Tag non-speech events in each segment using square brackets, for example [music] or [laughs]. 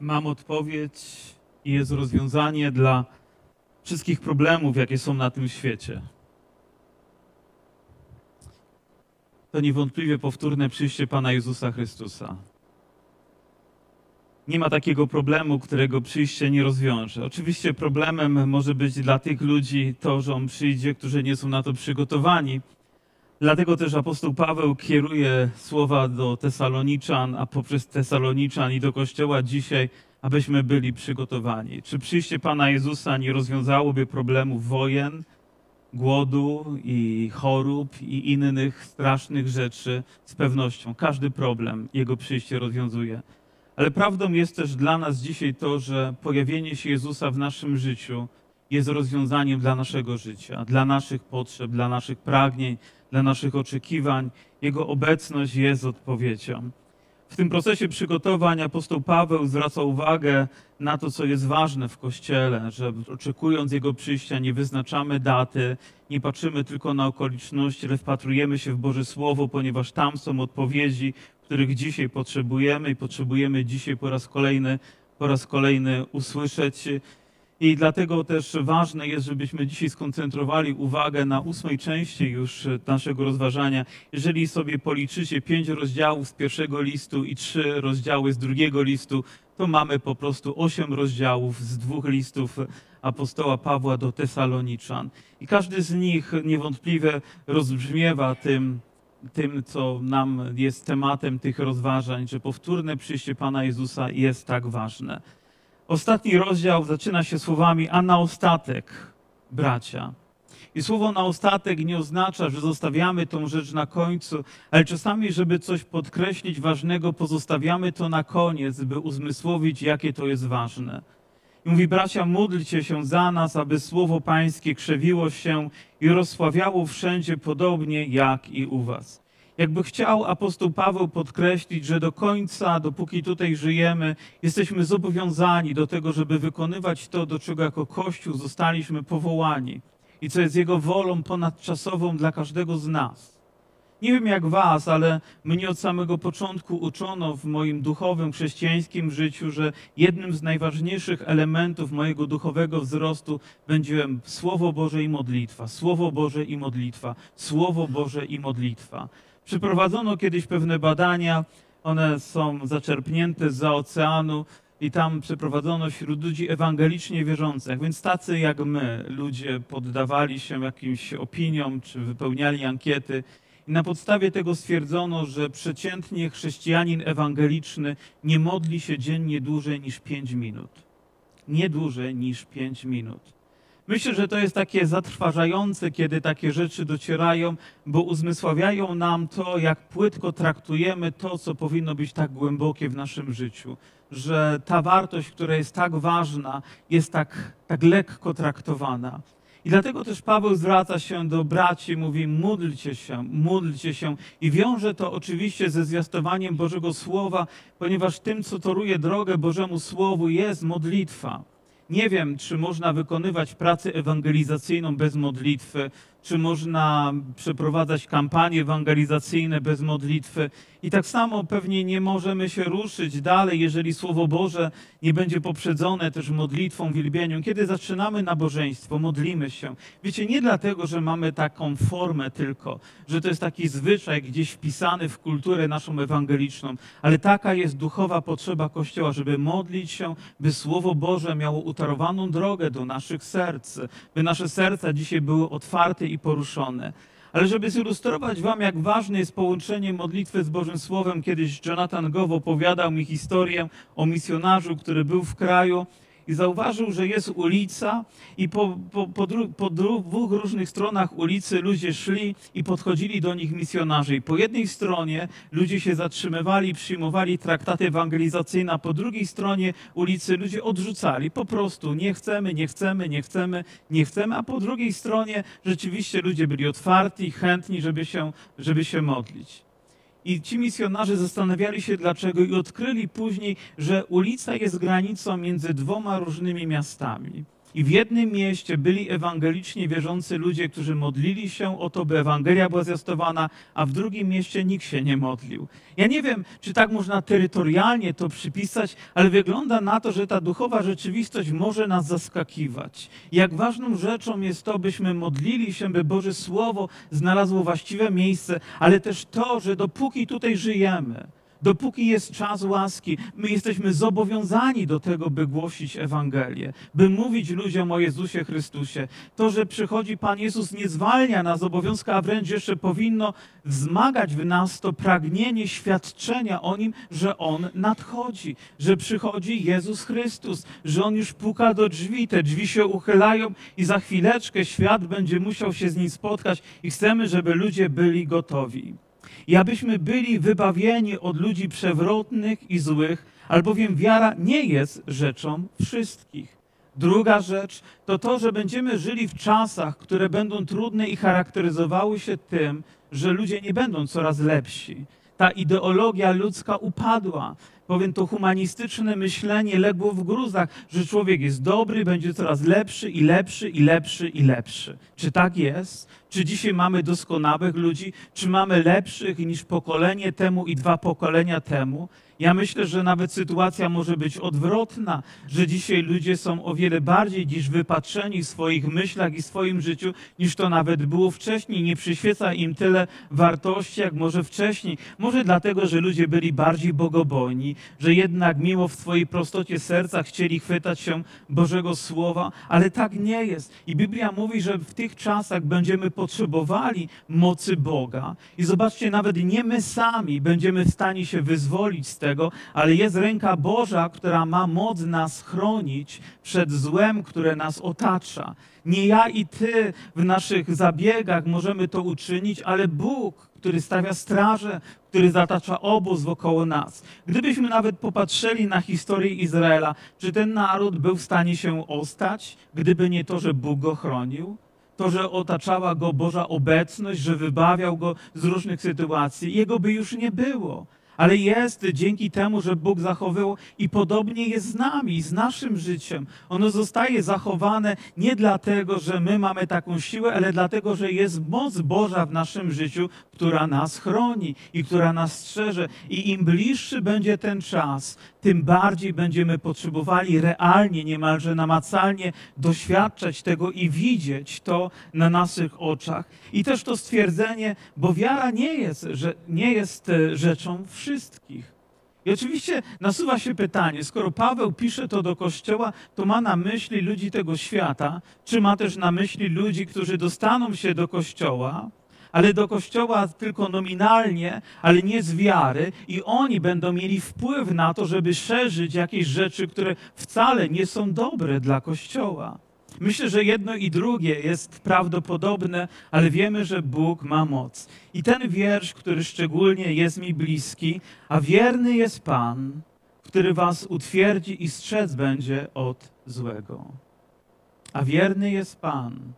mam odpowiedź i jest rozwiązanie dla wszystkich problemów, jakie są na tym świecie. To niewątpliwie powtórne przyjście Pana Jezusa Chrystusa. Nie ma takiego problemu, którego przyjście nie rozwiąże. Oczywiście problemem może być dla tych ludzi to, że On przyjdzie, którzy nie są na to przygotowani. Dlatego też apostoł Paweł kieruje słowa do Tesaloniczan, a poprzez Tesaloniczan i do Kościoła dzisiaj, abyśmy byli przygotowani. Czy przyjście Pana Jezusa nie rozwiązałoby problemów wojen, głodu i chorób i innych strasznych rzeczy? Z pewnością. Każdy problem Jego przyjście rozwiązuje. Ale prawdą jest też dla nas dzisiaj to, że pojawienie się Jezusa w naszym życiu jest rozwiązaniem dla naszego życia, dla naszych potrzeb, dla naszych pragnień, dla naszych oczekiwań. Jego obecność jest odpowiedzią. W tym procesie przygotowań apostoł Paweł zwraca uwagę na to, co jest ważne w Kościele, że oczekując Jego przyjścia nie wyznaczamy daty, nie patrzymy tylko na okoliczności, ale wpatrujemy się w Boże Słowo, ponieważ tam są odpowiedzi, których dzisiaj potrzebujemy i potrzebujemy dzisiaj po raz kolejny, po raz kolejny usłyszeć. I dlatego też ważne jest, żebyśmy dzisiaj skoncentrowali uwagę na ósmej części już naszego rozważania. Jeżeli sobie policzycie pięć rozdziałów z pierwszego listu i trzy rozdziały z drugiego listu, to mamy po prostu osiem rozdziałów z dwóch listów apostoła Pawła do Tesaloniczan. I każdy z nich niewątpliwie rozbrzmiewa tym, tym, co nam jest tematem tych rozważań, że powtórne przyjście Pana Jezusa jest tak ważne. Ostatni rozdział zaczyna się słowami, a na ostatek, bracia. I słowo na ostatek nie oznacza, że zostawiamy tą rzecz na końcu, ale czasami, żeby coś podkreślić ważnego, pozostawiamy to na koniec, by uzmysłowić, jakie to jest ważne. I mówi, bracia, módlcie się za nas, aby słowo Pańskie krzewiło się i rozsławiało wszędzie podobnie jak i u was. Jakby chciał apostoł Paweł podkreślić, że do końca, dopóki tutaj żyjemy, jesteśmy zobowiązani do tego, żeby wykonywać to, do czego jako Kościół zostaliśmy powołani i co jest Jego wolą ponadczasową dla każdego z nas. Nie wiem jak Was, ale mnie od samego początku uczono w moim duchowym, chrześcijańskim życiu, że jednym z najważniejszych elementów mojego duchowego wzrostu będzie Słowo Boże i modlitwa, Słowo Boże i modlitwa, Słowo Boże i modlitwa. Przeprowadzono kiedyś pewne badania, one są zaczerpnięte z oceanu i tam przeprowadzono wśród ludzi ewangelicznie wierzących, więc tacy jak my, ludzie poddawali się jakimś opiniom czy wypełniali ankiety. I na podstawie tego stwierdzono, że przeciętnie chrześcijanin ewangeliczny nie modli się dziennie dłużej niż 5 minut. Nie dłużej niż 5 minut. Myślę, że to jest takie zatrważające, kiedy takie rzeczy docierają, bo uzmysławiają nam to, jak płytko traktujemy to, co powinno być tak głębokie w naszym życiu. Że ta wartość, która jest tak ważna, jest tak, tak lekko traktowana. I dlatego też Paweł zwraca się do braci mówi: módlcie się, módlcie się. I wiąże to oczywiście ze zwiastowaniem Bożego Słowa, ponieważ tym, co toruje drogę Bożemu Słowu, jest modlitwa. Nie wiem, czy można wykonywać pracę ewangelizacyjną bez modlitwy, czy można przeprowadzać kampanie ewangelizacyjne bez modlitwy. I tak samo pewnie nie możemy się ruszyć dalej, jeżeli Słowo Boże nie będzie poprzedzone też modlitwą, wielbieniem. Kiedy zaczynamy nabożeństwo, modlimy się. Wiecie, nie dlatego, że mamy taką formę tylko, że to jest taki zwyczaj gdzieś wpisany w kulturę naszą ewangeliczną, ale taka jest duchowa potrzeba Kościoła, żeby modlić się, by Słowo Boże miało utarowaną drogę do naszych serc, by nasze serca dzisiaj były otwarte i poruszone. Ale żeby zilustrować wam, jak ważne jest połączenie modlitwy z Bożym Słowem, kiedyś Jonathan Gow opowiadał mi historię o misjonarzu, który był w kraju i zauważył, że jest ulica i po, po, po, dru, po dwóch różnych stronach ulicy ludzie szli i podchodzili do nich misjonarze. I po jednej stronie ludzie się zatrzymywali, przyjmowali traktaty ewangelizacyjne, a po drugiej stronie ulicy ludzie odrzucali. Po prostu nie chcemy, nie chcemy, nie chcemy, nie chcemy, a po drugiej stronie rzeczywiście ludzie byli otwarci, chętni, żeby się, żeby się modlić. I ci misjonarze zastanawiali się dlaczego i odkryli później, że ulica jest granicą między dwoma różnymi miastami. I w jednym mieście byli ewangelicznie wierzący ludzie, którzy modlili się o to, by Ewangelia była zwiastowana, a w drugim mieście nikt się nie modlił. Ja nie wiem, czy tak można terytorialnie to przypisać, ale wygląda na to, że ta duchowa rzeczywistość może nas zaskakiwać. Jak ważną rzeczą jest to, byśmy modlili się, by Boże Słowo znalazło właściwe miejsce, ale też to, że dopóki tutaj żyjemy, Dopóki jest czas łaski, my jesteśmy zobowiązani do tego, by głosić Ewangelię, by mówić ludziom o Jezusie Chrystusie. To, że przychodzi Pan Jezus, nie zwalnia nas obowiązka, a wręcz jeszcze powinno wzmagać w nas to pragnienie świadczenia o Nim, że On nadchodzi, że przychodzi Jezus Chrystus, że On już puka do drzwi, te drzwi się uchylają i za chwileczkę świat będzie musiał się z Nim spotkać i chcemy, żeby ludzie byli gotowi i abyśmy byli wybawieni od ludzi przewrotnych i złych, albowiem wiara nie jest rzeczą wszystkich. Druga rzecz to to, że będziemy żyli w czasach, które będą trudne i charakteryzowały się tym, że ludzie nie będą coraz lepsi. Ta ideologia ludzka upadła. Powiem to humanistyczne myślenie legło w gruzach, że człowiek jest dobry, będzie coraz lepszy i lepszy i lepszy i lepszy. Czy tak jest? Czy dzisiaj mamy doskonałych ludzi? Czy mamy lepszych niż pokolenie temu i dwa pokolenia temu? Ja myślę, że nawet sytuacja może być odwrotna, że dzisiaj ludzie są o wiele bardziej dziś wypatrzeni w swoich myślach i swoim życiu, niż to nawet było wcześniej. Nie przyświeca im tyle wartości, jak może wcześniej. Może dlatego, że ludzie byli bardziej bogobojni, że jednak mimo w swojej prostocie serca chcieli chwytać się Bożego Słowa, ale tak nie jest. I Biblia mówi, że w tych czasach będziemy potrzebowali mocy Boga. I zobaczcie, nawet nie my sami będziemy w stanie się wyzwolić z tego, ale jest ręka Boża, która ma moc nas chronić przed złem, które nas otacza. Nie ja i ty w naszych zabiegach możemy to uczynić, ale Bóg, który stawia straże, który zatacza obóz wokoło nas. Gdybyśmy nawet popatrzyli na historię Izraela, czy ten naród był w stanie się ostać, gdyby nie to, że Bóg go chronił? to, że otaczała go Boża obecność, że wybawiał go z różnych sytuacji, jego by już nie było ale jest dzięki temu, że Bóg zachowywał i podobnie jest z nami, z naszym życiem. Ono zostaje zachowane nie dlatego, że my mamy taką siłę, ale dlatego, że jest moc Boża w naszym życiu, która nas chroni i która nas strzeże. I im bliższy będzie ten czas, tym bardziej będziemy potrzebowali realnie, niemalże namacalnie doświadczać tego i widzieć to na naszych oczach. I też to stwierdzenie, bo wiara nie jest, że nie jest e, rzeczą wszystkich. I oczywiście nasuwa się pytanie, skoro Paweł pisze to do kościoła, to ma na myśli ludzi tego świata, czy ma też na myśli ludzi, którzy dostaną się do kościoła, ale do kościoła tylko nominalnie, ale nie z wiary, i oni będą mieli wpływ na to, żeby szerzyć jakieś rzeczy, które wcale nie są dobre dla kościoła. Myślę, że jedno i drugie jest prawdopodobne, ale wiemy, że Bóg ma moc. I ten wiersz, który szczególnie jest mi bliski, a wierny jest Pan, który was utwierdzi i strzec będzie od złego. A wierny jest Pan.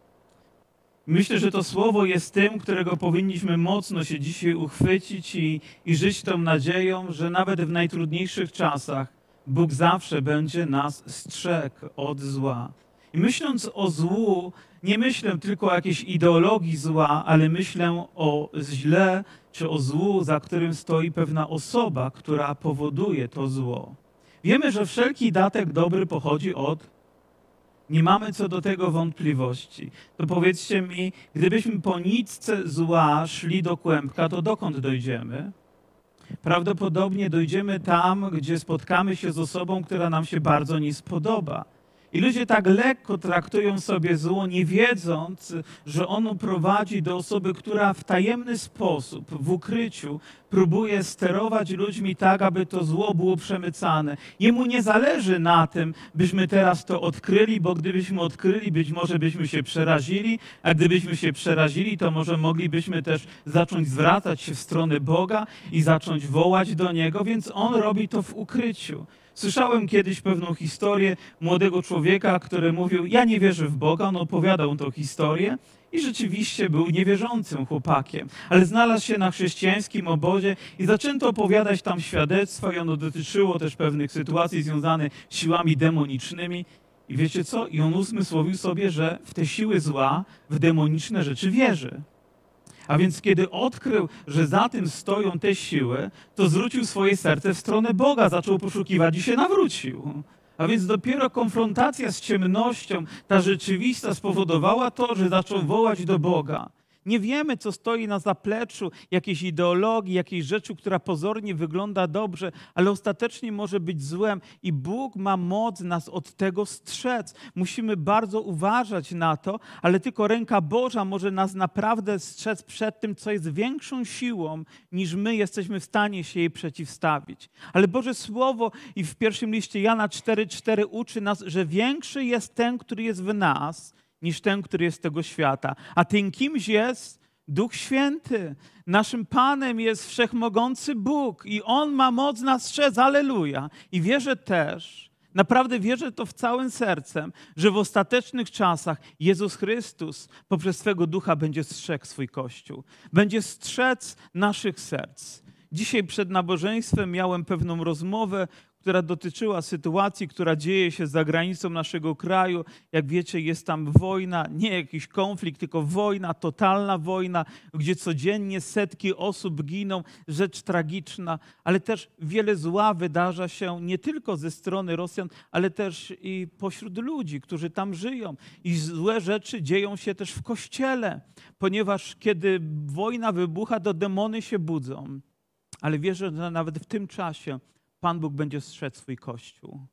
Myślę, że to słowo jest tym, którego powinniśmy mocno się dzisiaj uchwycić i, i żyć tą nadzieją, że nawet w najtrudniejszych czasach Bóg zawsze będzie nas strzegł od zła. I myśląc o złu, nie myślę tylko o jakiejś ideologii zła, ale myślę o źle czy o złu, za którym stoi pewna osoba, która powoduje to zło. Wiemy, że wszelki datek dobry pochodzi od nie mamy co do tego wątpliwości. To powiedzcie mi, gdybyśmy po nitce zła szli do kłębka, to dokąd dojdziemy? Prawdopodobnie dojdziemy tam, gdzie spotkamy się z osobą, która nam się bardzo nie spodoba. I ludzie tak lekko traktują sobie zło, nie wiedząc, że ono prowadzi do osoby, która w tajemny sposób, w ukryciu, próbuje sterować ludźmi tak, aby to zło było przemycane. Jemu nie zależy na tym, byśmy teraz to odkryli, bo gdybyśmy odkryli, być może byśmy się przerazili, a gdybyśmy się przerazili, to może moglibyśmy też zacząć zwracać się w stronę Boga i zacząć wołać do Niego, więc On robi to w ukryciu. Słyszałem kiedyś pewną historię młodego człowieka, który mówił: Ja nie wierzę w Boga. On opowiadał tą historię i rzeczywiście był niewierzącym chłopakiem, ale znalazł się na chrześcijańskim obozie i zaczęto opowiadać tam świadectwo, i ono dotyczyło też pewnych sytuacji związanych z siłami demonicznymi. I wiecie co? I on uzmysłowił sobie, że w te siły zła, w demoniczne rzeczy wierzy. A więc kiedy odkrył, że za tym stoją te siły, to zwrócił swoje serce w stronę Boga, zaczął poszukiwać i się nawrócił. A więc dopiero konfrontacja z ciemnością, ta rzeczywista, spowodowała to, że zaczął wołać do Boga. Nie wiemy, co stoi na zapleczu jakiejś ideologii, jakiejś rzeczy, która pozornie wygląda dobrze, ale ostatecznie może być złem i Bóg ma moc nas od tego strzec. Musimy bardzo uważać na to, ale tylko ręka Boża może nas naprawdę strzec przed tym, co jest większą siłą, niż my jesteśmy w stanie się jej przeciwstawić. Ale Boże Słowo i w pierwszym liście Jana 4,4 uczy nas, że większy jest ten, który jest w nas, niż ten, który jest tego świata. A tym kimś jest Duch Święty. Naszym Panem jest wszechmogący Bóg i On ma moc nas strzec. Aleluja. I wierzę też, naprawdę wierzę to w całym sercem, że w ostatecznych czasach Jezus Chrystus poprzez swego Ducha będzie strzegł swój Kościół. Będzie strzec naszych serc. Dzisiaj przed nabożeństwem miałem pewną rozmowę, która dotyczyła sytuacji, która dzieje się za granicą naszego kraju. Jak wiecie, jest tam wojna, nie jakiś konflikt, tylko wojna, totalna wojna, gdzie codziennie setki osób giną, rzecz tragiczna, ale też wiele zła wydarza się nie tylko ze strony Rosjan, ale też i pośród ludzi, którzy tam żyją. I złe rzeczy dzieją się też w kościele, ponieważ kiedy wojna wybucha, to demony się budzą. Ale wierzę, że nawet w tym czasie Pan Bóg będzie strzec swój Kościół.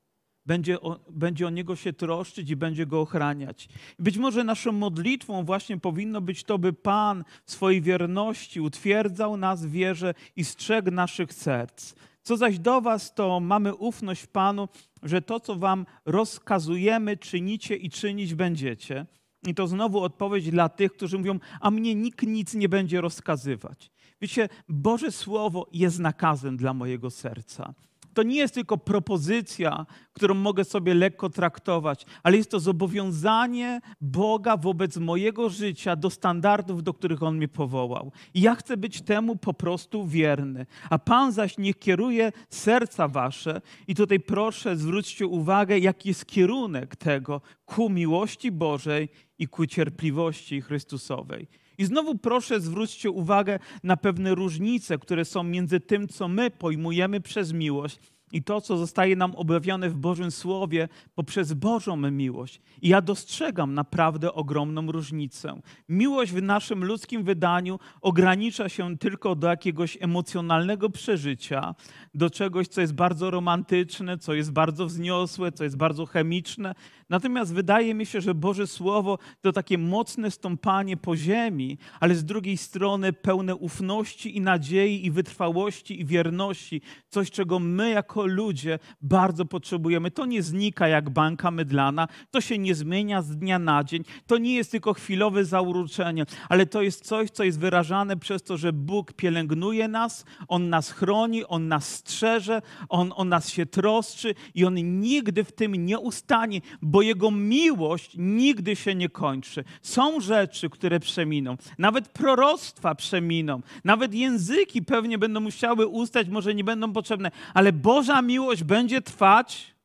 Będzie o, będzie o niego się troszczyć i będzie go ochraniać. być może naszą modlitwą właśnie powinno być to, by Pan w swojej wierności utwierdzał nas w wierze i strzegł naszych serc. Co zaś do Was, to mamy ufność w Panu, że to, co Wam rozkazujemy, czynicie i czynić będziecie. I to znowu odpowiedź dla tych, którzy mówią, a mnie nikt nic nie będzie rozkazywać. Wiecie, Boże Słowo jest nakazem dla mojego serca to nie jest tylko propozycja, którą mogę sobie lekko traktować, ale jest to zobowiązanie Boga wobec mojego życia do standardów, do których On mnie powołał. I ja chcę być temu po prostu wierny. A Pan zaś niech kieruje serca wasze. I tutaj proszę, zwróćcie uwagę, jaki jest kierunek tego ku miłości Bożej i ku cierpliwości Chrystusowej. I znowu proszę zwróćcie uwagę na pewne różnice, które są między tym, co my pojmujemy przez miłość i to, co zostaje nam objawione w Bożym Słowie poprzez Bożą miłość. I ja dostrzegam naprawdę ogromną różnicę. Miłość w naszym ludzkim wydaniu ogranicza się tylko do jakiegoś emocjonalnego przeżycia, do czegoś, co jest bardzo romantyczne, co jest bardzo wzniosłe, co jest bardzo chemiczne. Natomiast wydaje mi się, że Boże Słowo to takie mocne stąpanie po ziemi, ale z drugiej strony pełne ufności i nadziei, i wytrwałości, i wierności. Coś, czego my jako ludzie bardzo potrzebujemy. To nie znika jak banka mydlana, to się nie zmienia z dnia na dzień. To nie jest tylko chwilowe zauroczenie, ale to jest coś, co jest wyrażane przez to, że Bóg pielęgnuje nas, On nas chroni, On nas strzeże, On o nas się troszczy i On nigdy w tym nie ustanie, bo Jego miłość nigdy się nie kończy. Są rzeczy, które przeminą, nawet proroctwa przeminą, nawet języki pewnie będą musiały ustać, może nie będą potrzebne, ale Boża miłość będzie trwać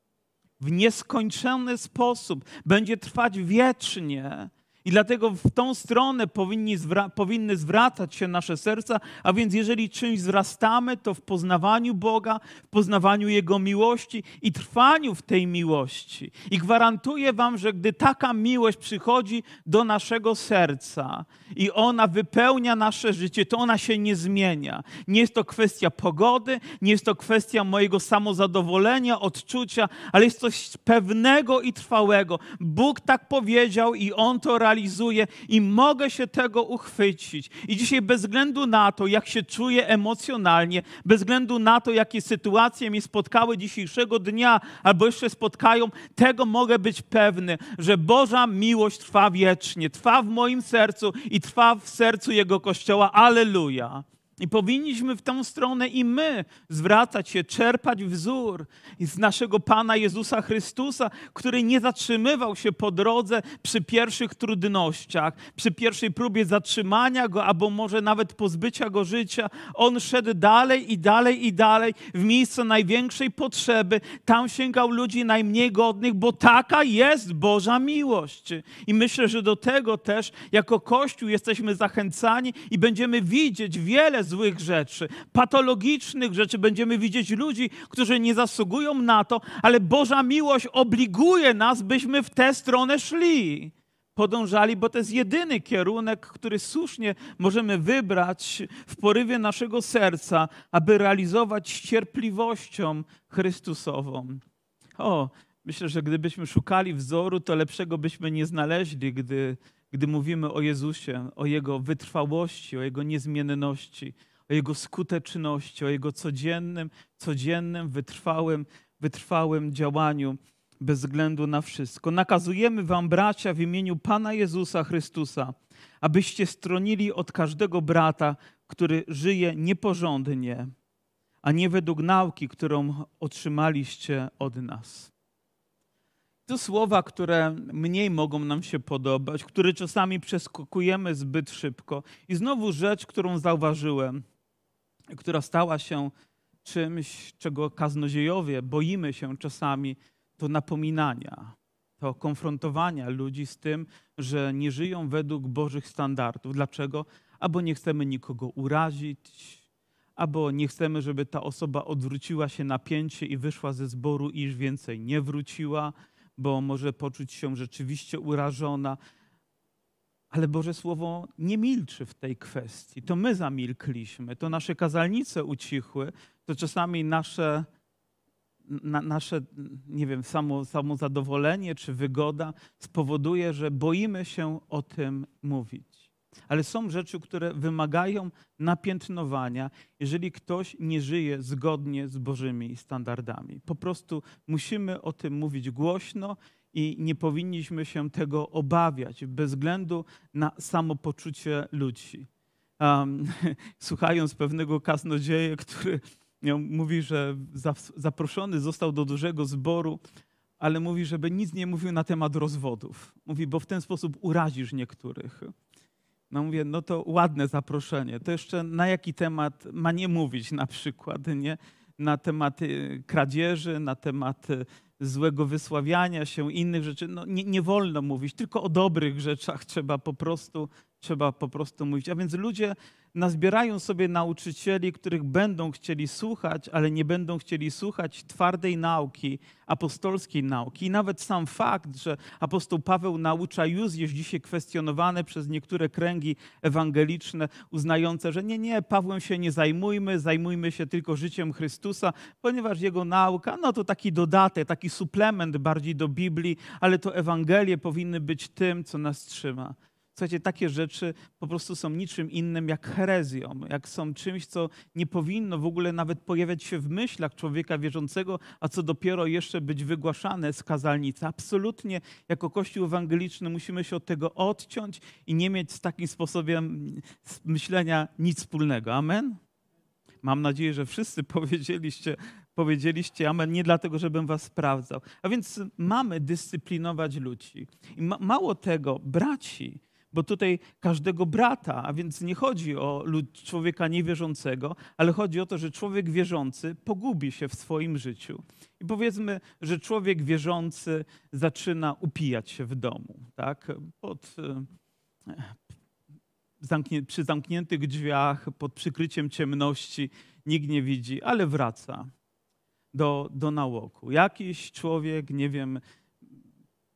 w nieskończony sposób, będzie trwać wiecznie. I dlatego w tą stronę powinni zwra powinny zwracać się nasze serca, a więc jeżeli czymś wzrastamy, to w poznawaniu Boga, w poznawaniu Jego miłości i trwaniu w tej miłości. I gwarantuję Wam, że gdy taka miłość przychodzi do naszego serca i ona wypełnia nasze życie, to ona się nie zmienia. Nie jest to kwestia pogody, nie jest to kwestia mojego samozadowolenia, odczucia, ale jest coś pewnego i trwałego. Bóg tak powiedział i On to realizuje realizuję i mogę się tego uchwycić. I dzisiaj bez względu na to, jak się czuję emocjonalnie, bez względu na to, jakie sytuacje mnie spotkały dzisiejszego dnia albo jeszcze spotkają, tego mogę być pewny, że Boża miłość trwa wiecznie, trwa w moim sercu i trwa w sercu Jego Kościoła. Aleluja. I powinniśmy w tę stronę i my zwracać się, czerpać wzór z naszego Pana Jezusa Chrystusa, który nie zatrzymywał się po drodze przy pierwszych trudnościach, przy pierwszej próbie zatrzymania go, albo może nawet pozbycia go życia. On szedł dalej i dalej i dalej w miejsce największej potrzeby. Tam sięgał ludzi najmniej godnych, bo taka jest Boża miłość. I myślę, że do tego też jako Kościół jesteśmy zachęcani i będziemy widzieć wiele złych rzeczy, patologicznych rzeczy. Będziemy widzieć ludzi, którzy nie zasługują na to, ale Boża miłość obliguje nas, byśmy w tę stronę szli. Podążali, bo to jest jedyny kierunek, który słusznie możemy wybrać w porywie naszego serca, aby realizować cierpliwością Chrystusową. O, myślę, że gdybyśmy szukali wzoru, to lepszego byśmy nie znaleźli, gdy, gdy mówimy o Jezusie, o Jego wytrwałości, o Jego niezmienności, o Jego skuteczności, o Jego codziennym, codziennym, wytrwałym, wytrwałym działaniu bez względu na wszystko. Nakazujemy wam, bracia, w imieniu Pana Jezusa Chrystusa, abyście stronili od każdego brata, który żyje nieporządnie, a nie według nauki, którą otrzymaliście od nas. To słowa, które mniej mogą nam się podobać, które czasami przeskakujemy zbyt szybko. I znowu rzecz, którą zauważyłem, która stała się czymś, czego kaznodziejowie boimy się czasami, to napominania, to konfrontowania ludzi z tym, że nie żyją według Bożych standardów. Dlaczego? Albo nie chcemy nikogo urazić, albo nie chcemy, żeby ta osoba odwróciła się na pięcie i wyszła ze zboru i już więcej nie wróciła, bo może poczuć się rzeczywiście urażona. Ale Boże Słowo nie milczy w tej kwestii. To my zamilkliśmy, to nasze kazalnice ucichły, to czasami nasze, na, nasze nie wiem, samo, samozadowolenie czy wygoda spowoduje, że boimy się o tym mówić. Ale są rzeczy, które wymagają napiętnowania, jeżeli ktoś nie żyje zgodnie z Bożymi standardami. Po prostu musimy o tym mówić głośno i nie powinniśmy się tego obawiać bez względu na samopoczucie ludzi. Um, [laughs] słuchając pewnego kaznodzieja, który miał, mówi, że zaproszony został do dużego zboru, ale mówi, żeby nic nie mówił na temat rozwodów. Mówi, bo w ten sposób urazisz niektórych. No mówię, no to ładne zaproszenie. To jeszcze na jaki temat ma nie mówić na przykład, nie? Na temat kradzieży, na temat złego wysławiania się, innych rzeczy. No, nie, nie wolno mówić, tylko o dobrych rzeczach trzeba po prostu, trzeba po prostu mówić. A więc ludzie nazbierają sobie nauczycieli, których będą chcieli słuchać, ale nie będą chcieli słuchać twardej nauki, apostolskiej nauki. I nawet sam fakt, że apostoł Paweł naucza już jest dzisiaj kwestionowany przez niektóre kręgi ewangeliczne, uznające, że nie, nie, Pawłem się nie zajmujmy, zajmujmy się tylko życiem Chrystusa, ponieważ jego nauka, no to taki dodatek, taki suplement bardziej do Biblii, ale to Ewangelie powinny być tym, co nas trzyma. Słuchajcie, takie rzeczy po prostu są niczym innym jak herezją, jak są czymś, co nie powinno w ogóle nawet pojawiać się w myślach człowieka wierzącego, a co dopiero jeszcze być wygłaszane z kazalnicy. Absolutnie jako Kościół ewangeliczny musimy się od tego odciąć i nie mieć z takim sposobem myślenia nic wspólnego. Amen? Mam nadzieję, że wszyscy [laughs] powiedzieliście, powiedzieliście amen, nie dlatego, żebym was sprawdzał. A więc mamy dyscyplinować ludzi. I ma, mało tego, braci, bo tutaj każdego brata, a więc nie chodzi o lud, człowieka niewierzącego, ale chodzi o to, że człowiek wierzący pogubi się w swoim życiu. I powiedzmy, że człowiek wierzący zaczyna upijać się w domu, tak? Pod, e, przy zamkniętych drzwiach, pod przykryciem ciemności, nikt nie widzi, ale wraca do, do nałoku. Jakiś człowiek, nie wiem,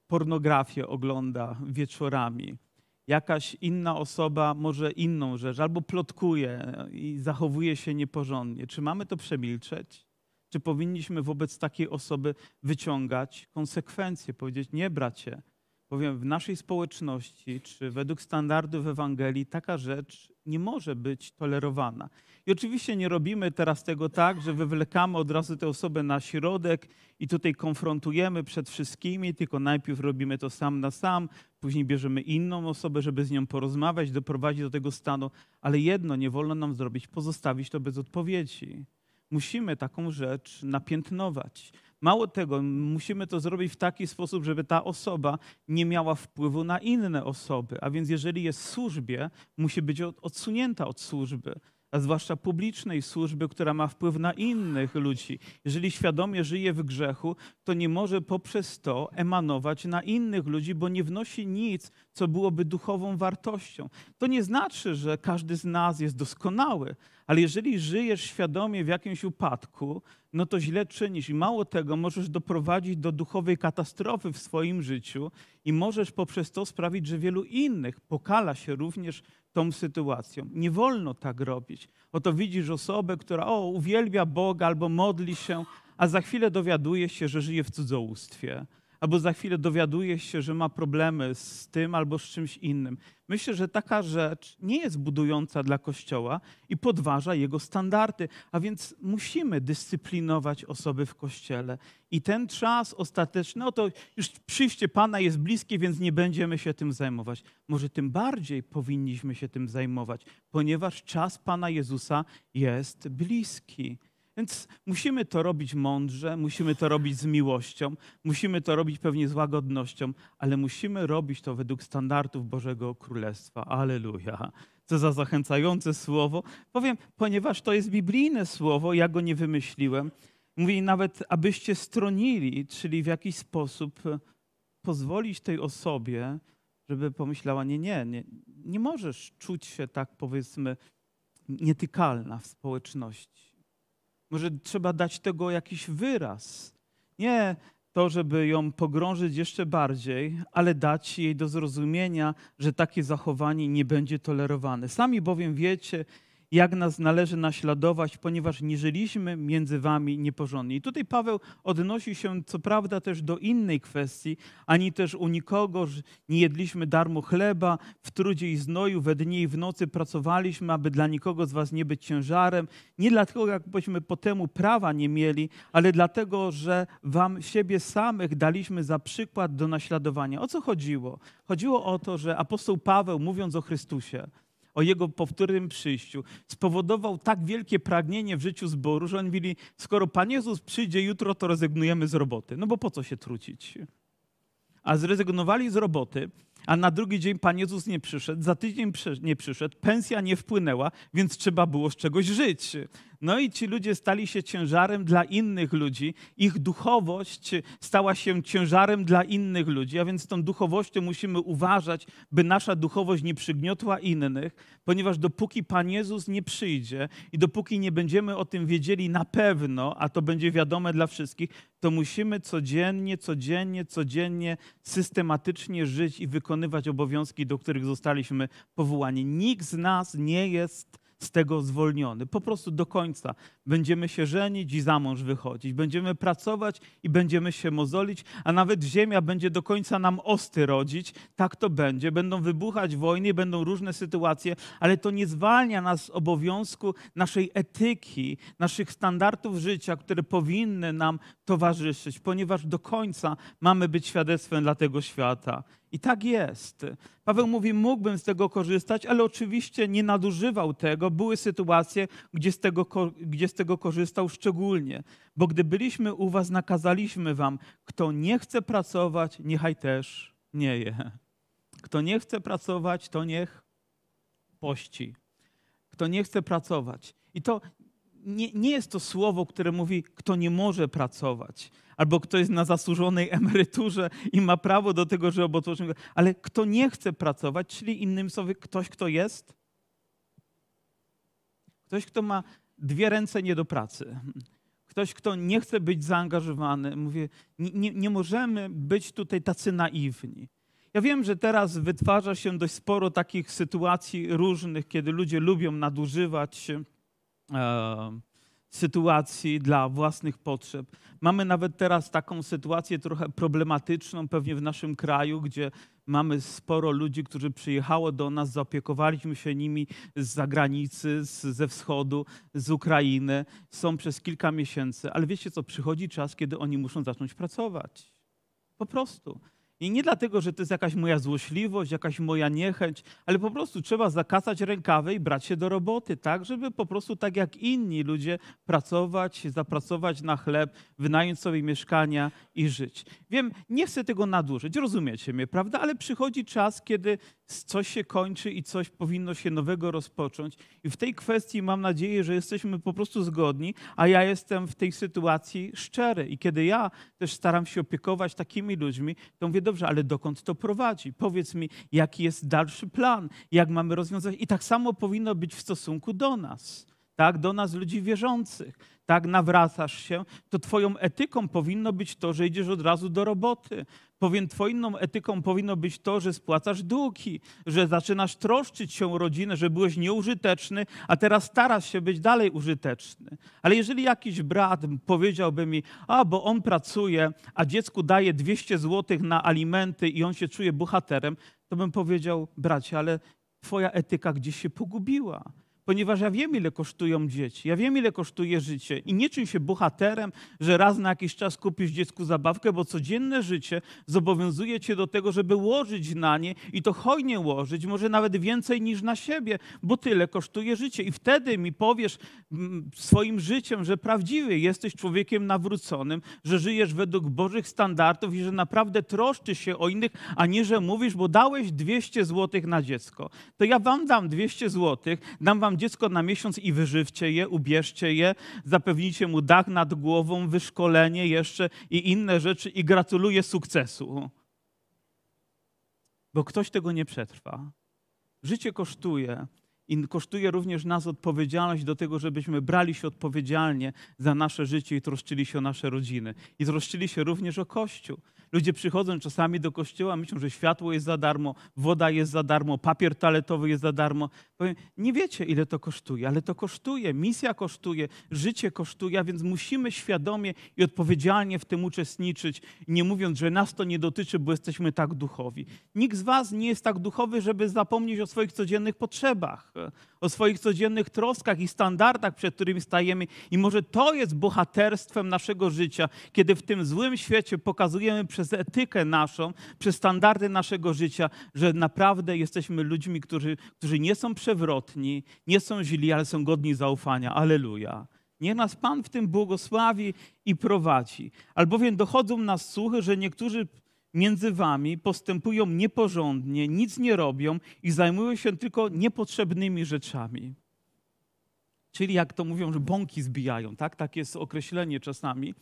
pornografię ogląda wieczorami jakaś inna osoba może inną rzecz, albo plotkuje i zachowuje się nieporządnie. Czy mamy to przemilczeć? Czy powinniśmy wobec takiej osoby wyciągać konsekwencje, powiedzieć: Nie, bracie, Powiem, w naszej społeczności, czy według standardów Ewangelii, taka rzecz nie może być tolerowana. I oczywiście nie robimy teraz tego tak, że wywlekamy od razu tę osobę na środek i tutaj konfrontujemy przed wszystkimi, tylko najpierw robimy to sam na sam, później bierzemy inną osobę, żeby z nią porozmawiać, doprowadzić do tego stanu. Ale jedno nie wolno nam zrobić, pozostawić to bez odpowiedzi. Musimy taką rzecz napiętnować. Mało tego, musimy to zrobić w taki sposób, żeby ta osoba nie miała wpływu na inne osoby. A więc jeżeli jest w służbie, musi być odsunięta od służby a zwłaszcza publicznej służby, która ma wpływ na innych ludzi. Jeżeli świadomie żyje w grzechu, to nie może poprzez to emanować na innych ludzi, bo nie wnosi nic, co byłoby duchową wartością. To nie znaczy, że każdy z nas jest doskonały, ale jeżeli żyjesz świadomie w jakimś upadku, no to źle czynisz. I mało tego, możesz doprowadzić do duchowej katastrofy w swoim życiu i możesz poprzez to sprawić, że wielu innych pokala się również tą sytuacją. Nie wolno tak robić. Oto widzisz osobę, która o, uwielbia Boga albo modli się, a za chwilę dowiaduje się, że żyje w cudzołóstwie albo za chwilę dowiaduje się, że ma problemy z tym albo z czymś innym. Myślę, że taka rzecz nie jest budująca dla Kościoła i podważa jego standardy, a więc musimy dyscyplinować osoby w Kościele. I ten czas ostateczny, no to już przyjście Pana jest bliskie, więc nie będziemy się tym zajmować. Może tym bardziej powinniśmy się tym zajmować, ponieważ czas Pana Jezusa jest bliski. Więc musimy to robić mądrze, musimy to robić z miłością, musimy to robić pewnie z łagodnością, ale musimy robić to według standardów Bożego Królestwa. Aleluja. Co za zachęcające słowo. Powiem, ponieważ to jest biblijne słowo, ja go nie wymyśliłem. Mówi nawet, abyście stronili, czyli w jakiś sposób pozwolić tej osobie, żeby pomyślała, nie, nie, nie, nie możesz czuć się tak, powiedzmy, nietykalna w społeczności może trzeba dać tego jakiś wyraz. Nie to, żeby ją pogrążyć jeszcze bardziej, ale dać jej do zrozumienia, że takie zachowanie nie będzie tolerowane. Sami bowiem wiecie, jak nas należy naśladować, ponieważ nie żyliśmy między wami nieporządnie. I tutaj Paweł odnosi się co prawda też do innej kwestii, ani też u nikogo nie jedliśmy darmo chleba, w trudzie i znoju, we dnie i w nocy pracowaliśmy, aby dla nikogo z was nie być ciężarem. Nie dlatego, jakbyśmy po temu prawa nie mieli, ale dlatego, że wam siebie samych daliśmy za przykład do naśladowania. O co chodziło? Chodziło o to, że apostoł Paweł, mówiąc o Chrystusie, o Jego powtórnym przyjściu, spowodował tak wielkie pragnienie w życiu zboru, że oni mówili, skoro Pan Jezus przyjdzie jutro, to rezygnujemy z roboty. No bo po co się trucić? A zrezygnowali z roboty, a na drugi dzień Pan Jezus nie przyszedł, za tydzień nie przyszedł, pensja nie wpłynęła, więc trzeba było z czegoś żyć. No i ci ludzie stali się ciężarem dla innych ludzi. Ich duchowość stała się ciężarem dla innych ludzi, a więc tą duchowością musimy uważać, by nasza duchowość nie przygniotła innych, ponieważ dopóki Pan Jezus nie przyjdzie i dopóki nie będziemy o tym wiedzieli na pewno, a to będzie wiadome dla wszystkich, to musimy codziennie, codziennie, codziennie systematycznie żyć i wykonywać obowiązki, do których zostaliśmy powołani. Nikt z nas nie jest z tego zwolniony. Po prostu do końca będziemy się żenić i za mąż wychodzić. Będziemy pracować i będziemy się mozolić, a nawet ziemia będzie do końca nam osty rodzić. Tak to będzie. Będą wybuchać wojny, będą różne sytuacje, ale to nie zwalnia nas z obowiązku naszej etyki, naszych standardów życia, które powinny nam towarzyszyć, ponieważ do końca mamy być świadectwem dla tego świata. I tak jest. Paweł mówi, mógłbym z tego korzystać, ale oczywiście nie nadużywał tego. Były sytuacje, gdzie z tego, gdzie z tego korzystał szczególnie. Bo gdy byliśmy u was, nakazaliśmy wam, kto nie chce pracować, niechaj też nie je. Kto nie chce pracować, to niech pości. Kto nie chce pracować. I to nie, nie jest to słowo, które mówi, kto nie może pracować albo kto jest na zasłużonej emeryturze i ma prawo do tego, żeby otworzyć, ale kto nie chce pracować, czyli innym słowy ktoś, kto jest, ktoś, kto ma dwie ręce nie do pracy, ktoś, kto nie chce być zaangażowany. Mówię, nie, nie, możemy być tutaj tacy naiwni. Ja wiem, że teraz wytwarza się dość sporo takich sytuacji różnych, kiedy ludzie lubią nadużywać. Sytuacji dla własnych potrzeb. Mamy nawet teraz taką sytuację trochę problematyczną pewnie w naszym kraju, gdzie mamy sporo ludzi, którzy przyjechało do nas, zaopiekowaliśmy się nimi z zagranicy, z, ze wschodu, z Ukrainy. Są przez kilka miesięcy, ale wiecie co, przychodzi czas, kiedy oni muszą zacząć pracować. Po prostu. I nie dlatego, że to jest jakaś moja złośliwość, jakaś moja niechęć, ale po prostu trzeba zakasać rękawy i brać się do roboty, tak, żeby po prostu tak jak inni ludzie pracować, zapracować na chleb, wynająć sobie mieszkania i żyć. Wiem, nie chcę tego nadużyć, rozumiecie mnie, prawda? Ale przychodzi czas, kiedy coś się kończy i coś powinno się nowego rozpocząć. I w tej kwestii mam nadzieję, że jesteśmy po prostu zgodni, a ja jestem w tej sytuacji szczery. I kiedy ja też staram się opiekować takimi ludźmi, to mówię, dobrze, ale dokąd to prowadzi? Powiedz mi, jaki jest dalszy plan, jak mamy rozwiązać. I tak samo powinno być w stosunku do nas, tak, do nas ludzi wierzących tak nawracasz się, to twoją etyką powinno być to, że idziesz od razu do roboty. Powiem, twoją etyką powinno być to, że spłacasz długi, że zaczynasz troszczyć się o rodzinę, że byłeś nieużyteczny, a teraz starasz się być dalej użyteczny. Ale jeżeli jakiś brat powiedziałby mi, a bo on pracuje, a dziecku daje 200 zł na alimenty i on się czuje bohaterem, to bym powiedział, bracie, ale twoja etyka gdzieś się pogubiła ponieważ ja wiem, ile kosztują dzieci, ja wiem, ile kosztuje życie i nie czuj się bohaterem, że raz na jakiś czas kupisz dziecku zabawkę, bo codzienne życie zobowiązuje cię do tego, żeby łożyć na nie i to hojnie łożyć, może nawet więcej niż na siebie, bo tyle kosztuje życie. I wtedy mi powiesz mm, swoim życiem, że prawdziwy jesteś człowiekiem nawróconym, że żyjesz według Bożych standardów i że naprawdę troszczysz się o innych, a nie, że mówisz, bo dałeś 200 zł na dziecko. To ja wam dam 200 zł, dam wam dziecko na miesiąc i wyżywcie je, ubierzcie je, zapewnijcie mu dach nad głową, wyszkolenie jeszcze i inne rzeczy i gratuluję sukcesu. Bo ktoś tego nie przetrwa. Życie kosztuje. I kosztuje również nas odpowiedzialność do tego, żebyśmy brali się odpowiedzialnie za nasze życie i troszczyli się o nasze rodziny. I troszczyli się również o Kościół. Ludzie przychodzą czasami do kościoła, myślą, że światło jest za darmo, woda jest za darmo, papier toaletowy jest za darmo. Powiem, nie wiecie, ile to kosztuje, ale to kosztuje, misja kosztuje, życie kosztuje, a więc musimy świadomie i odpowiedzialnie w tym uczestniczyć, nie mówiąc, że nas to nie dotyczy, bo jesteśmy tak duchowi. Nikt z was nie jest tak duchowy, żeby zapomnieć o swoich codziennych potrzebach, o swoich codziennych troskach i standardach, przed którymi stajemy. I może to jest bohaterstwem naszego życia, kiedy w tym złym świecie pokazujemy przez etykę naszą, przez standardy naszego życia, że naprawdę jesteśmy ludźmi, którzy, którzy nie są przewrotni, nie są źli, ale są godni zaufania. Aleluja. Niech nas Pan w tym błogosławi i prowadzi. Albowiem dochodzą nas słuchy, że niektórzy między wami postępują nieporządnie, nic nie robią i zajmują się tylko niepotrzebnymi rzeczami. Czyli jak to mówią, że bąki zbijają, tak? Tak jest określenie czasami.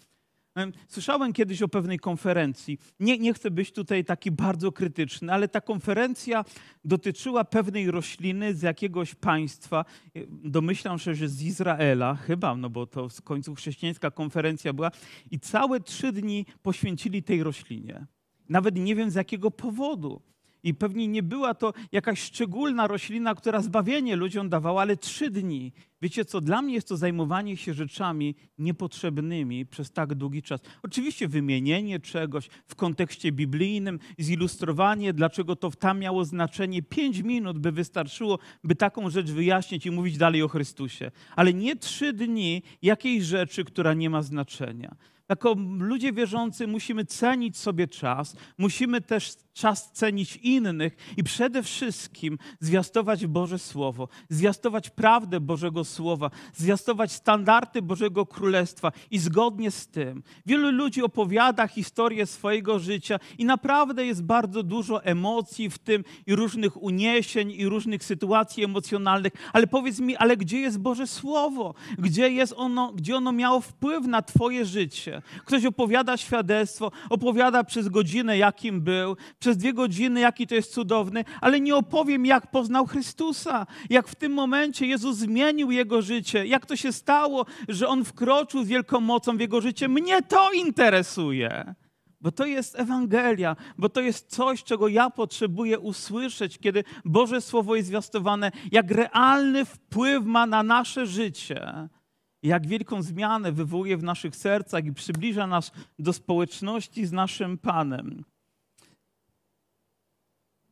Słyszałem kiedyś o pewnej konferencji. Nie, nie chcę być tutaj taki bardzo krytyczny, ale ta konferencja dotyczyła pewnej rośliny z jakiegoś państwa. Domyślam się, że z Izraela, chyba, no bo to w końcu chrześcijańska konferencja była. I całe trzy dni poświęcili tej roślinie. Nawet nie wiem z jakiego powodu. I pewnie nie była to jakaś szczególna roślina, która zbawienie ludziom dawała, ale trzy dni. Wiecie co, dla mnie jest to zajmowanie się rzeczami niepotrzebnymi przez tak długi czas. Oczywiście wymienienie czegoś w kontekście biblijnym, zilustrowanie, dlaczego to tam miało znaczenie. Pięć minut by wystarczyło, by taką rzecz wyjaśnić i mówić dalej o Chrystusie. Ale nie trzy dni jakiejś rzeczy, która nie ma znaczenia. Jako ludzie wierzący musimy cenić sobie czas, musimy też czas cenić innych i przede wszystkim zwiastować Boże Słowo, zwiastować prawdę Bożego Słowa, zwiastować standardy Bożego Królestwa i zgodnie z tym. Wielu ludzi opowiada historię swojego życia i naprawdę jest bardzo dużo emocji w tym i różnych uniesień i różnych sytuacji emocjonalnych, ale powiedz mi, ale gdzie jest Boże Słowo? Gdzie jest ono, gdzie ono miało wpływ na twoje życie? Ktoś opowiada świadectwo, opowiada przez godzinę, jakim był, przez dwie godziny, jaki to jest cudowny, ale nie opowiem, jak poznał Chrystusa, jak w tym momencie Jezus zmienił jego życie, jak to się stało, że on wkroczył z wielką mocą w jego życie. Mnie to interesuje. Bo to jest Ewangelia, bo to jest coś, czego ja potrzebuję usłyszeć, kiedy Boże Słowo jest zwiastowane, jak realny wpływ ma na nasze życie. Jak wielką zmianę wywołuje w naszych sercach i przybliża nas do społeczności z naszym Panem.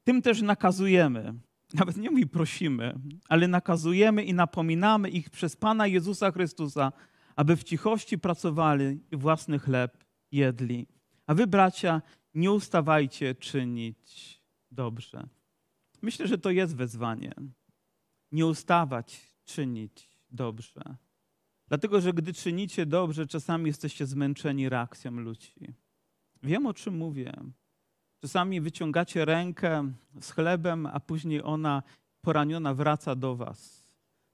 Tym też nakazujemy, nawet nie mówi prosimy, ale nakazujemy i napominamy ich przez Pana Jezusa Chrystusa, aby w cichości pracowali i własny chleb jedli. A wy, bracia, nie ustawajcie czynić dobrze. Myślę, że to jest wezwanie. Nie ustawać czynić dobrze. Dlatego, że gdy czynicie dobrze, czasami jesteście zmęczeni reakcją ludzi. Wiem, o czym mówię. Czasami wyciągacie rękę z chlebem, a później ona poraniona wraca do was.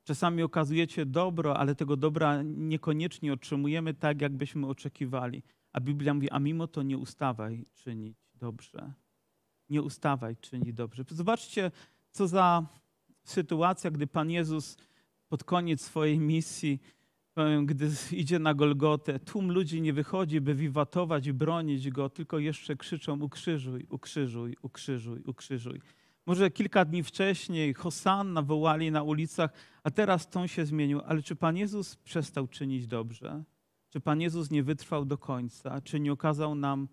Czasami okazujecie dobro, ale tego dobra niekoniecznie otrzymujemy tak, jakbyśmy oczekiwali. A Biblia mówi, a mimo to nie ustawaj czynić dobrze. Nie ustawaj czynić dobrze. Zobaczcie, co za sytuacja, gdy Pan Jezus pod koniec swojej misji, gdy idzie na Golgotę, tłum ludzi nie wychodzi, by wiwatować i bronić Go, tylko jeszcze krzyczą ukrzyżuj, ukrzyżuj, ukrzyżuj, ukrzyżuj. Może kilka dni wcześniej Hosanna wołali na ulicach, a teraz ton się zmienił. Ale czy Pan Jezus przestał czynić dobrze? Czy Pan Jezus nie wytrwał do końca? Czy nie okazał nam,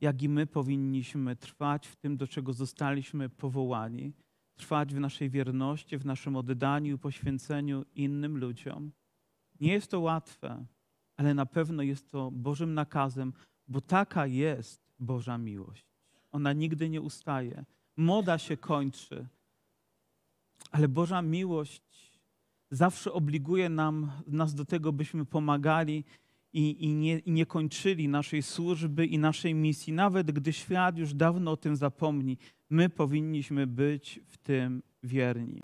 jak i my powinniśmy trwać w tym, do czego zostaliśmy powołani? Trwać w naszej wierności, w naszym oddaniu, poświęceniu innym ludziom. Nie jest to łatwe, ale na pewno jest to Bożym nakazem, bo taka jest Boża miłość. Ona nigdy nie ustaje. Moda się kończy, ale Boża miłość zawsze obliguje nam, nas do tego, byśmy pomagali i, i, nie, i nie kończyli naszej służby i naszej misji. Nawet gdy świat już dawno o tym zapomni, my powinniśmy być w tym wierni.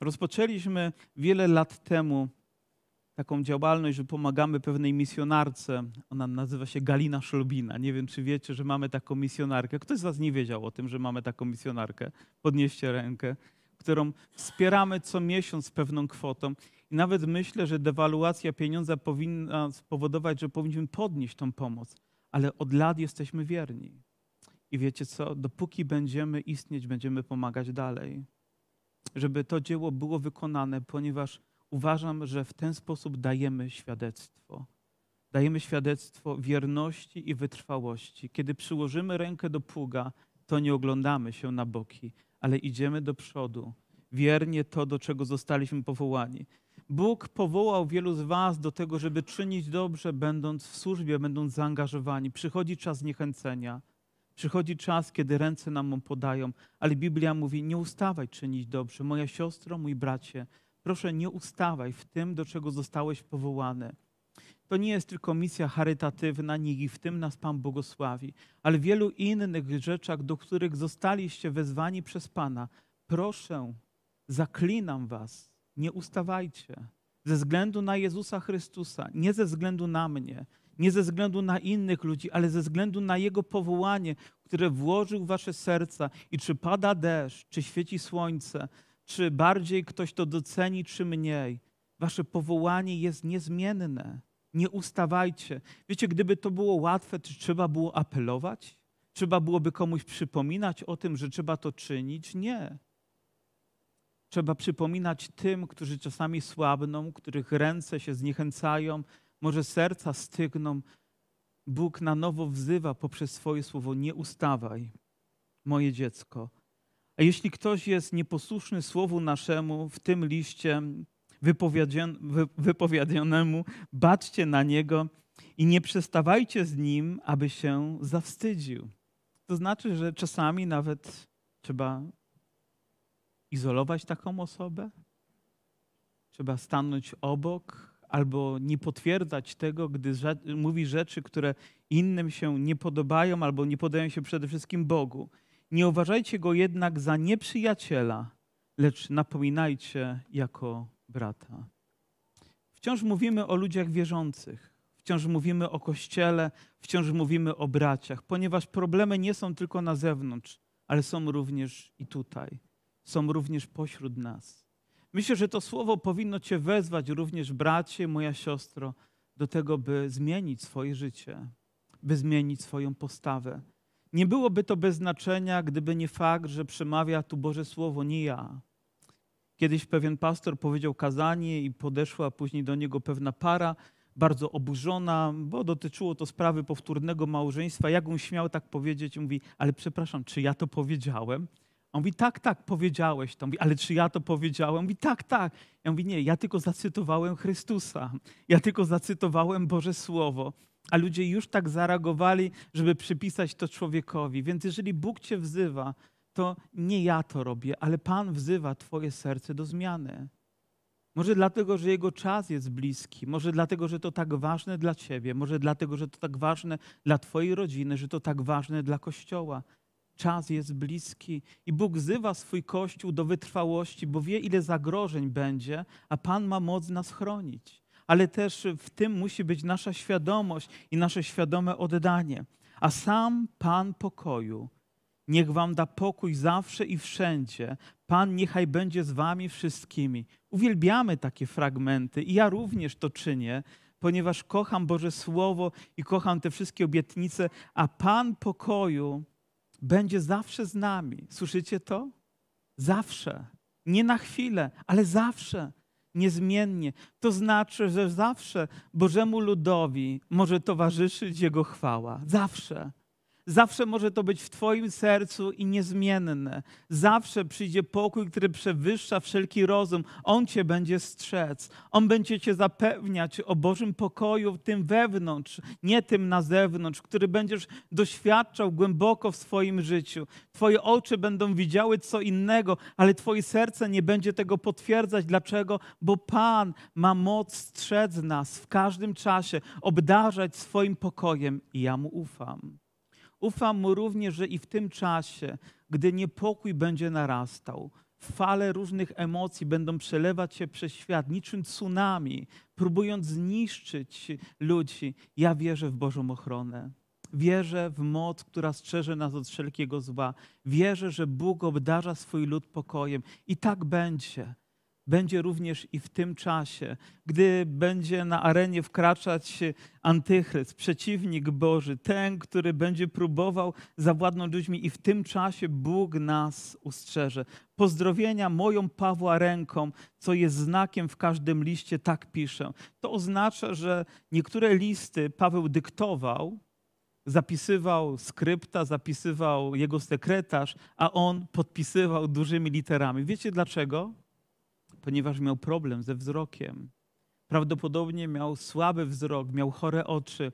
Rozpoczęliśmy wiele lat temu taką działalność, że pomagamy pewnej misjonarce. Ona nazywa się Galina Szolbina. Nie wiem, czy wiecie, że mamy taką misjonarkę. Ktoś z Was nie wiedział o tym, że mamy taką misjonarkę? Podnieście rękę, którą wspieramy co miesiąc pewną kwotą. I nawet myślę, że dewaluacja pieniądza powinna spowodować, że powinniśmy podnieść tą pomoc. Ale od lat jesteśmy wierni. I wiecie co? Dopóki będziemy istnieć, będziemy pomagać dalej. Żeby to dzieło było wykonane, ponieważ uważam, że w ten sposób dajemy świadectwo. Dajemy świadectwo wierności i wytrwałości. Kiedy przyłożymy rękę do pługa, to nie oglądamy się na boki, ale idziemy do przodu, wiernie to, do czego zostaliśmy powołani. Bóg powołał wielu z Was do tego, żeby czynić dobrze, będąc w służbie, będąc zaangażowani. Przychodzi czas niechęcenia, przychodzi czas, kiedy ręce nam podają, ale Biblia mówi: Nie ustawaj czynić dobrze. Moja siostro, mój bracie, proszę nie ustawaj w tym, do czego zostałeś powołany. To nie jest tylko misja charytatywna, nie w tym nas Pan błogosławi, ale w wielu innych rzeczach, do których zostaliście wezwani przez Pana. Proszę, zaklinam Was, nie ustawajcie. Ze względu na Jezusa Chrystusa, nie ze względu na mnie, nie ze względu na innych ludzi, ale ze względu na Jego powołanie, które włożył w Wasze serca. I czy pada deszcz, czy świeci słońce, czy bardziej ktoś to doceni, czy mniej. Wasze powołanie jest niezmienne. Nie ustawajcie. Wiecie, gdyby to było łatwe, to trzeba było apelować? Trzeba byłoby komuś przypominać o tym, że trzeba to czynić? Nie. Trzeba przypominać tym, którzy czasami słabną, których ręce się zniechęcają, może serca stygną. Bóg na nowo wzywa poprzez swoje słowo: Nie ustawaj, moje dziecko, a jeśli ktoś jest nieposłuszny słowu naszemu w tym liście wypowiedzianemu, baczcie na niego i nie przestawajcie z nim, aby się zawstydził. To znaczy, że czasami nawet trzeba izolować taką osobę, trzeba stanąć obok albo nie potwierdzać tego, gdy mówi rzeczy, które innym się nie podobają albo nie podają się przede wszystkim Bogu. Nie uważajcie go jednak za nieprzyjaciela, lecz napominajcie jako brata. Wciąż mówimy o ludziach wierzących, wciąż mówimy o kościele, wciąż mówimy o braciach, ponieważ problemy nie są tylko na zewnątrz, ale są również i tutaj, są również pośród nas. Myślę, że to słowo powinno Cię wezwać również, bracie, moja siostro, do tego, by zmienić swoje życie, by zmienić swoją postawę nie byłoby to bez znaczenia, gdyby nie fakt, że przemawia tu Boże Słowo, nie ja. Kiedyś pewien pastor powiedział kazanie i podeszła później do niego pewna para, bardzo oburzona, bo dotyczyło to sprawy powtórnego małżeństwa. Jak on śmiał tak powiedzieć? Mówi, ale przepraszam, czy ja to powiedziałem? On mówi, tak, tak, powiedziałeś to. Mówi, ale czy ja to powiedziałem? Mówi, tak, tak. Ja mówi, nie, ja tylko zacytowałem Chrystusa. Ja tylko zacytowałem Boże Słowo. A ludzie już tak zareagowali, żeby przypisać to człowiekowi. Więc jeżeli Bóg cię wzywa, to nie ja to robię, ale Pan wzywa twoje serce do zmiany. Może dlatego, że Jego czas jest bliski, może dlatego, że to tak ważne dla Ciebie, może dlatego, że to tak ważne dla Twojej rodziny, że to tak ważne dla Kościoła. Czas jest bliski i Bóg wzywa swój Kościół do wytrwałości, bo wie, ile zagrożeń będzie, a Pan ma moc nas chronić. Ale też w tym musi być nasza świadomość i nasze świadome oddanie. A sam Pan pokoju, niech Wam da pokój zawsze i wszędzie. Pan niechaj będzie z Wami wszystkimi. Uwielbiamy takie fragmenty i ja również to czynię, ponieważ kocham Boże Słowo i kocham te wszystkie obietnice, a Pan pokoju będzie zawsze z nami. Słyszycie to? Zawsze. Nie na chwilę, ale zawsze. Niezmiennie. To znaczy, że zawsze Bożemu ludowi może towarzyszyć Jego chwała. Zawsze. Zawsze może to być w Twoim sercu i niezmienne. Zawsze przyjdzie pokój, który przewyższa wszelki rozum. On Cię będzie strzec. On będzie Cię zapewniać o Bożym pokoju tym wewnątrz, nie tym na zewnątrz, który będziesz doświadczał głęboko w swoim życiu. Twoje oczy będą widziały co innego, ale Twoje serce nie będzie tego potwierdzać. Dlaczego? Bo Pan ma moc strzec nas w każdym czasie, obdarzać swoim pokojem i ja Mu ufam. Ufam mu również, że i w tym czasie, gdy niepokój będzie narastał, fale różnych emocji będą przelewać się przez świat niczym tsunami, próbując zniszczyć ludzi. Ja wierzę w Bożą ochronę. Wierzę w moc, która strzeże nas od wszelkiego zła. Wierzę, że Bóg obdarza swój lud pokojem. I tak będzie będzie również i w tym czasie, gdy będzie na arenie wkraczać antychryst, przeciwnik Boży, ten, który będzie próbował zawładnąć ludźmi i w tym czasie Bóg nas ustrzeże. Pozdrowienia moją Pawła ręką, co jest znakiem w każdym liście, tak piszę. To oznacza, że niektóre listy Paweł dyktował, zapisywał skrypta, zapisywał jego sekretarz, a on podpisywał dużymi literami. Wiecie dlaczego? Ponieważ miał problem ze wzrokiem. Prawdopodobnie miał słaby wzrok, miał chore oczy,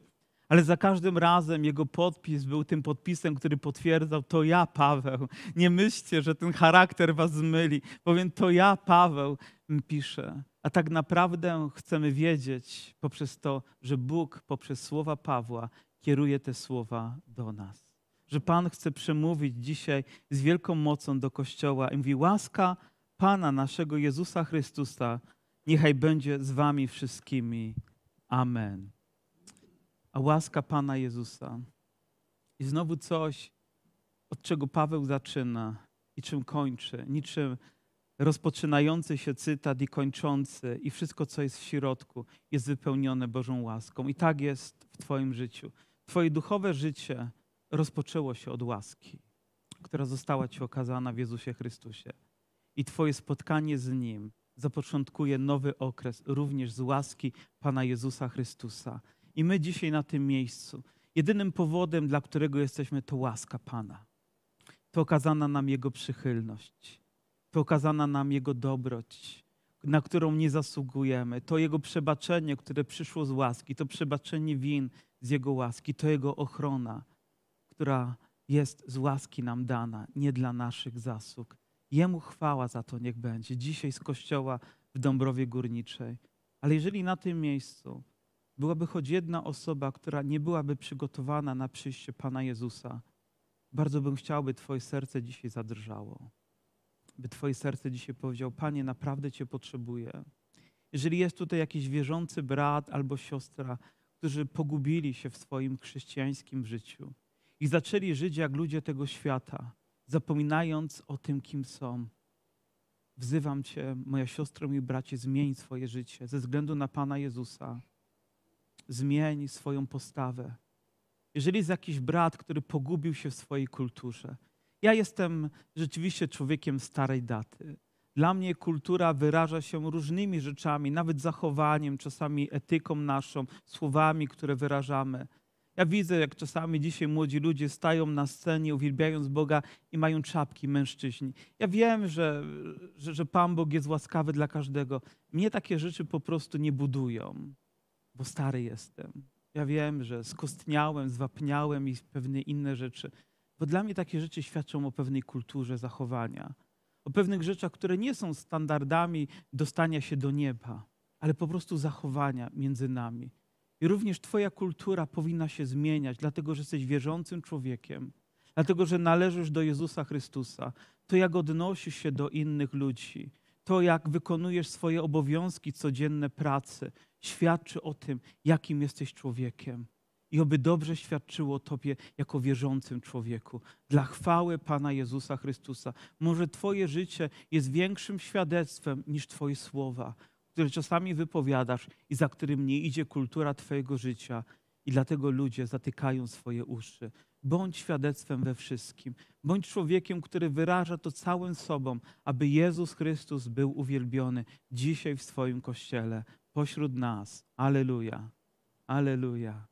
ale za każdym razem jego podpis był tym podpisem, który potwierdzał: To ja, Paweł. Nie myślcie, że ten charakter was zmyli. Powiem: To ja, Paweł, piszę. A tak naprawdę chcemy wiedzieć poprzez to, że Bóg poprzez słowa Pawła kieruje te słowa do nas. Że Pan chce przemówić dzisiaj z wielką mocą do Kościoła i mówi: Łaska Pana naszego Jezusa Chrystusa, niechaj będzie z wami wszystkimi. Amen. A łaska Pana Jezusa. I znowu coś, od czego Paweł zaczyna i czym kończy, niczym rozpoczynający się cytat i kończący, i wszystko, co jest w środku, jest wypełnione Bożą łaską. I tak jest w Twoim życiu. Twoje duchowe życie rozpoczęło się od łaski, która została Ci okazana w Jezusie Chrystusie i Twoje spotkanie z Nim zapoczątkuje nowy okres również z łaski Pana Jezusa Chrystusa. I my dzisiaj na tym miejscu, jedynym powodem, dla którego jesteśmy, to łaska Pana. To okazana nam Jego przychylność, to okazana nam Jego dobroć, na którą nie zasługujemy, to Jego przebaczenie, które przyszło z łaski, to przebaczenie win z Jego łaski, to Jego ochrona, która jest z łaski nam dana, nie dla naszych zasług. Jemu chwała za to niech będzie. Dzisiaj z kościoła w Dąbrowie Górniczej. Ale jeżeli na tym miejscu byłaby choć jedna osoba, która nie byłaby przygotowana na przyjście Pana Jezusa, bardzo bym chciał, by Twoje serce dzisiaj zadrżało. By Twoje serce dzisiaj powiedział: Panie, naprawdę Cię potrzebuję. Jeżeli jest tutaj jakiś wierzący brat albo siostra, którzy pogubili się w swoim chrześcijańskim życiu i zaczęli żyć jak ludzie tego świata, zapominając o tym, kim są. Wzywam Cię, moja siostro, mój bracie, zmień swoje życie ze względu na Pana Jezusa. Zmień swoją postawę. Jeżeli jest jakiś brat, który pogubił się w swojej kulturze, ja jestem rzeczywiście człowiekiem starej daty. Dla mnie kultura wyraża się różnymi rzeczami, nawet zachowaniem, czasami etyką naszą, słowami, które wyrażamy. Ja widzę, jak czasami dzisiaj młodzi ludzie stają na scenie, uwielbiając Boga i mają czapki, mężczyźni. Ja wiem, że, że, że Pan Bóg jest łaskawy dla każdego. Mnie takie rzeczy po prostu nie budują, bo stary jestem. Ja wiem, że skostniałem, zwapniałem i pewne inne rzeczy. Bo dla mnie takie rzeczy świadczą o pewnej kulturze zachowania, o pewnych rzeczach, które nie są standardami dostania się do nieba, ale po prostu zachowania między nami. I również Twoja kultura powinna się zmieniać, dlatego że jesteś wierzącym człowiekiem, dlatego że należysz do Jezusa Chrystusa. To, jak odnosisz się do innych ludzi, to, jak wykonujesz swoje obowiązki codzienne pracy, świadczy o tym, jakim jesteś człowiekiem. I oby dobrze świadczyło Tobie jako wierzącym człowieku. Dla chwały Pana Jezusa Chrystusa. Może Twoje życie jest większym świadectwem niż Twoje słowa, które czasami wypowiadasz i za którym nie idzie kultura Twojego życia. I dlatego ludzie zatykają swoje uszy. Bądź świadectwem we wszystkim. Bądź człowiekiem, który wyraża to całym sobą, aby Jezus Chrystus był uwielbiony dzisiaj w swoim kościele, pośród nas. Aleluja. Aleluja.